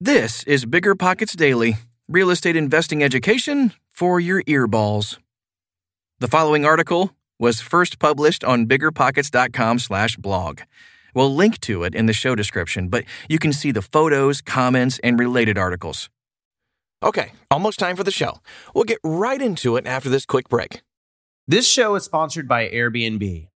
This is Bigger Pockets Daily, real estate investing education for your earballs. The following article was first published on biggerpockets.com/blog. We'll link to it in the show description, but you can see the photos, comments, and related articles. Okay, almost time for the show. We'll get right into it after this quick break. This show is sponsored by Airbnb.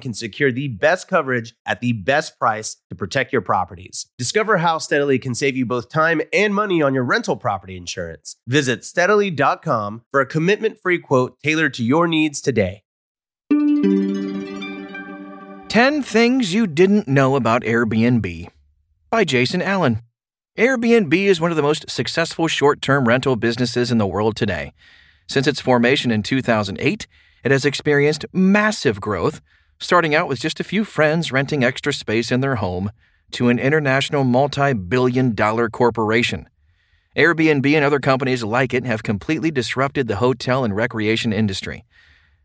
can secure the best coverage at the best price to protect your properties. Discover how Steadily can save you both time and money on your rental property insurance. Visit steadily.com for a commitment free quote tailored to your needs today. 10 Things You Didn't Know About Airbnb by Jason Allen. Airbnb is one of the most successful short term rental businesses in the world today. Since its formation in 2008, it has experienced massive growth, starting out with just a few friends renting extra space in their home to an international multi billion dollar corporation. Airbnb and other companies like it have completely disrupted the hotel and recreation industry.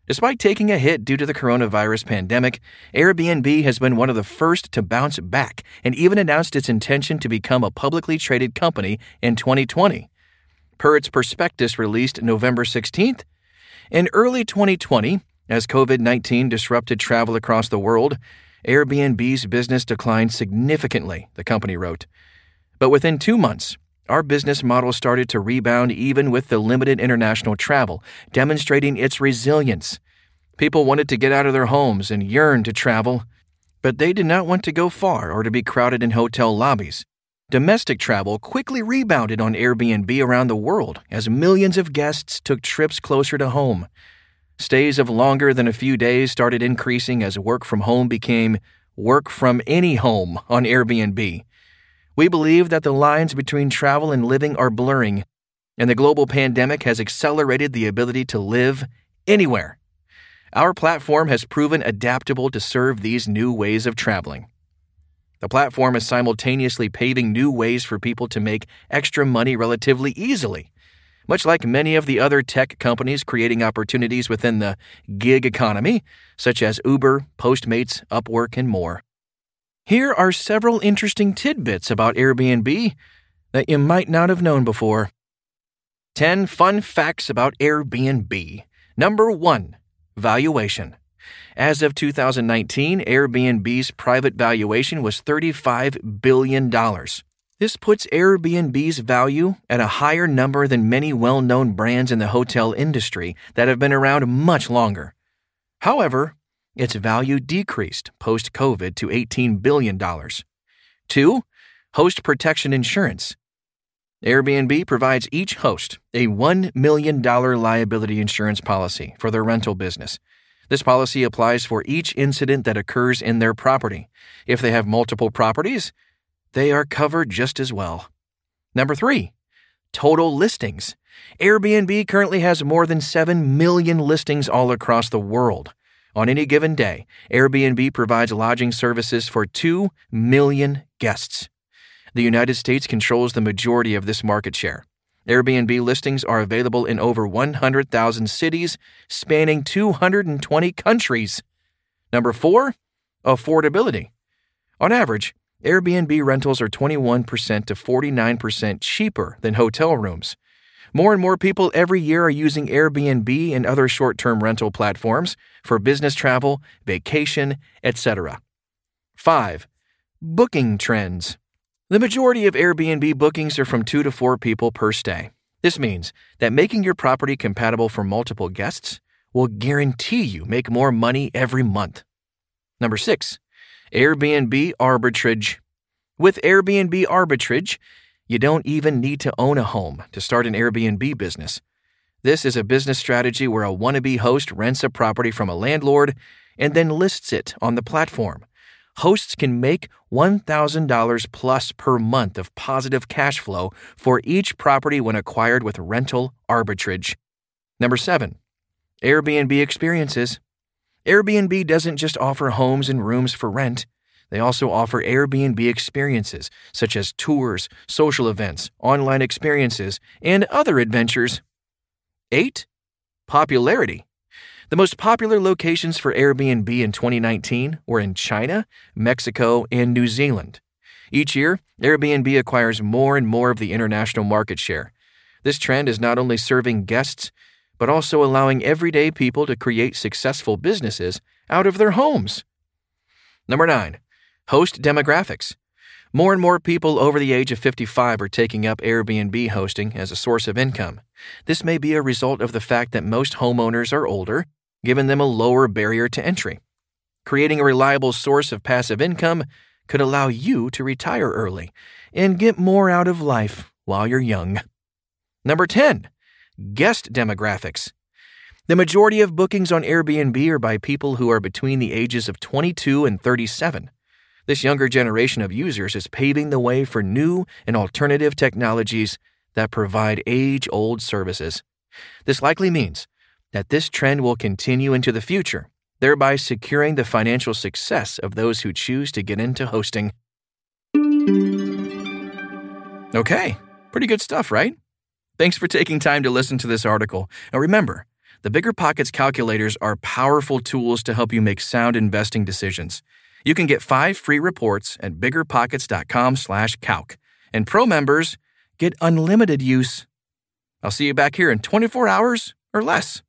Despite taking a hit due to the coronavirus pandemic, Airbnb has been one of the first to bounce back and even announced its intention to become a publicly traded company in 2020. Per its prospectus released November 16th, in early 2020, as COVID 19 disrupted travel across the world, Airbnb's business declined significantly, the company wrote. But within two months, our business model started to rebound even with the limited international travel, demonstrating its resilience. People wanted to get out of their homes and yearned to travel, but they did not want to go far or to be crowded in hotel lobbies. Domestic travel quickly rebounded on Airbnb around the world as millions of guests took trips closer to home. Stays of longer than a few days started increasing as work from home became work from any home on Airbnb. We believe that the lines between travel and living are blurring, and the global pandemic has accelerated the ability to live anywhere. Our platform has proven adaptable to serve these new ways of traveling. The platform is simultaneously paving new ways for people to make extra money relatively easily, much like many of the other tech companies creating opportunities within the gig economy, such as Uber, Postmates, Upwork, and more. Here are several interesting tidbits about Airbnb that you might not have known before. 10 fun facts about Airbnb. Number 1 Valuation. As of 2019, Airbnb's private valuation was $35 billion. This puts Airbnb's value at a higher number than many well known brands in the hotel industry that have been around much longer. However, its value decreased post COVID to $18 billion. 2. Host protection insurance. Airbnb provides each host a $1 million liability insurance policy for their rental business. This policy applies for each incident that occurs in their property. If they have multiple properties, they are covered just as well. Number three, total listings. Airbnb currently has more than 7 million listings all across the world. On any given day, Airbnb provides lodging services for 2 million guests. The United States controls the majority of this market share. Airbnb listings are available in over 100,000 cities, spanning 220 countries. Number four, affordability. On average, Airbnb rentals are 21% to 49% cheaper than hotel rooms. More and more people every year are using Airbnb and other short term rental platforms for business travel, vacation, etc. 5. Booking trends. The majority of Airbnb bookings are from two to four people per stay. This means that making your property compatible for multiple guests will guarantee you make more money every month. Number 6. Airbnb arbitrage. With Airbnb arbitrage, you don't even need to own a home to start an Airbnb business. This is a business strategy where a wannabe host rents a property from a landlord and then lists it on the platform. Hosts can make $1,000 plus per month of positive cash flow for each property when acquired with rental arbitrage. Number 7. Airbnb experiences. Airbnb doesn't just offer homes and rooms for rent. They also offer Airbnb experiences such as tours, social events, online experiences, and other adventures. 8. Popularity. The most popular locations for Airbnb in 2019 were in China, Mexico, and New Zealand. Each year, Airbnb acquires more and more of the international market share. This trend is not only serving guests, but also allowing everyday people to create successful businesses out of their homes. Number 9. Host demographics. More and more people over the age of 55 are taking up Airbnb hosting as a source of income. This may be a result of the fact that most homeowners are older, giving them a lower barrier to entry. Creating a reliable source of passive income could allow you to retire early and get more out of life while you're young. Number 10 guest demographics. The majority of bookings on Airbnb are by people who are between the ages of 22 and 37. This younger generation of users is paving the way for new and alternative technologies that provide age old services. This likely means that this trend will continue into the future, thereby securing the financial success of those who choose to get into hosting. Okay, pretty good stuff, right? Thanks for taking time to listen to this article. Now remember, the Bigger Pockets calculators are powerful tools to help you make sound investing decisions. You can get five free reports at biggerpockets.com/calc, and pro members get unlimited use. I'll see you back here in 24 hours or less.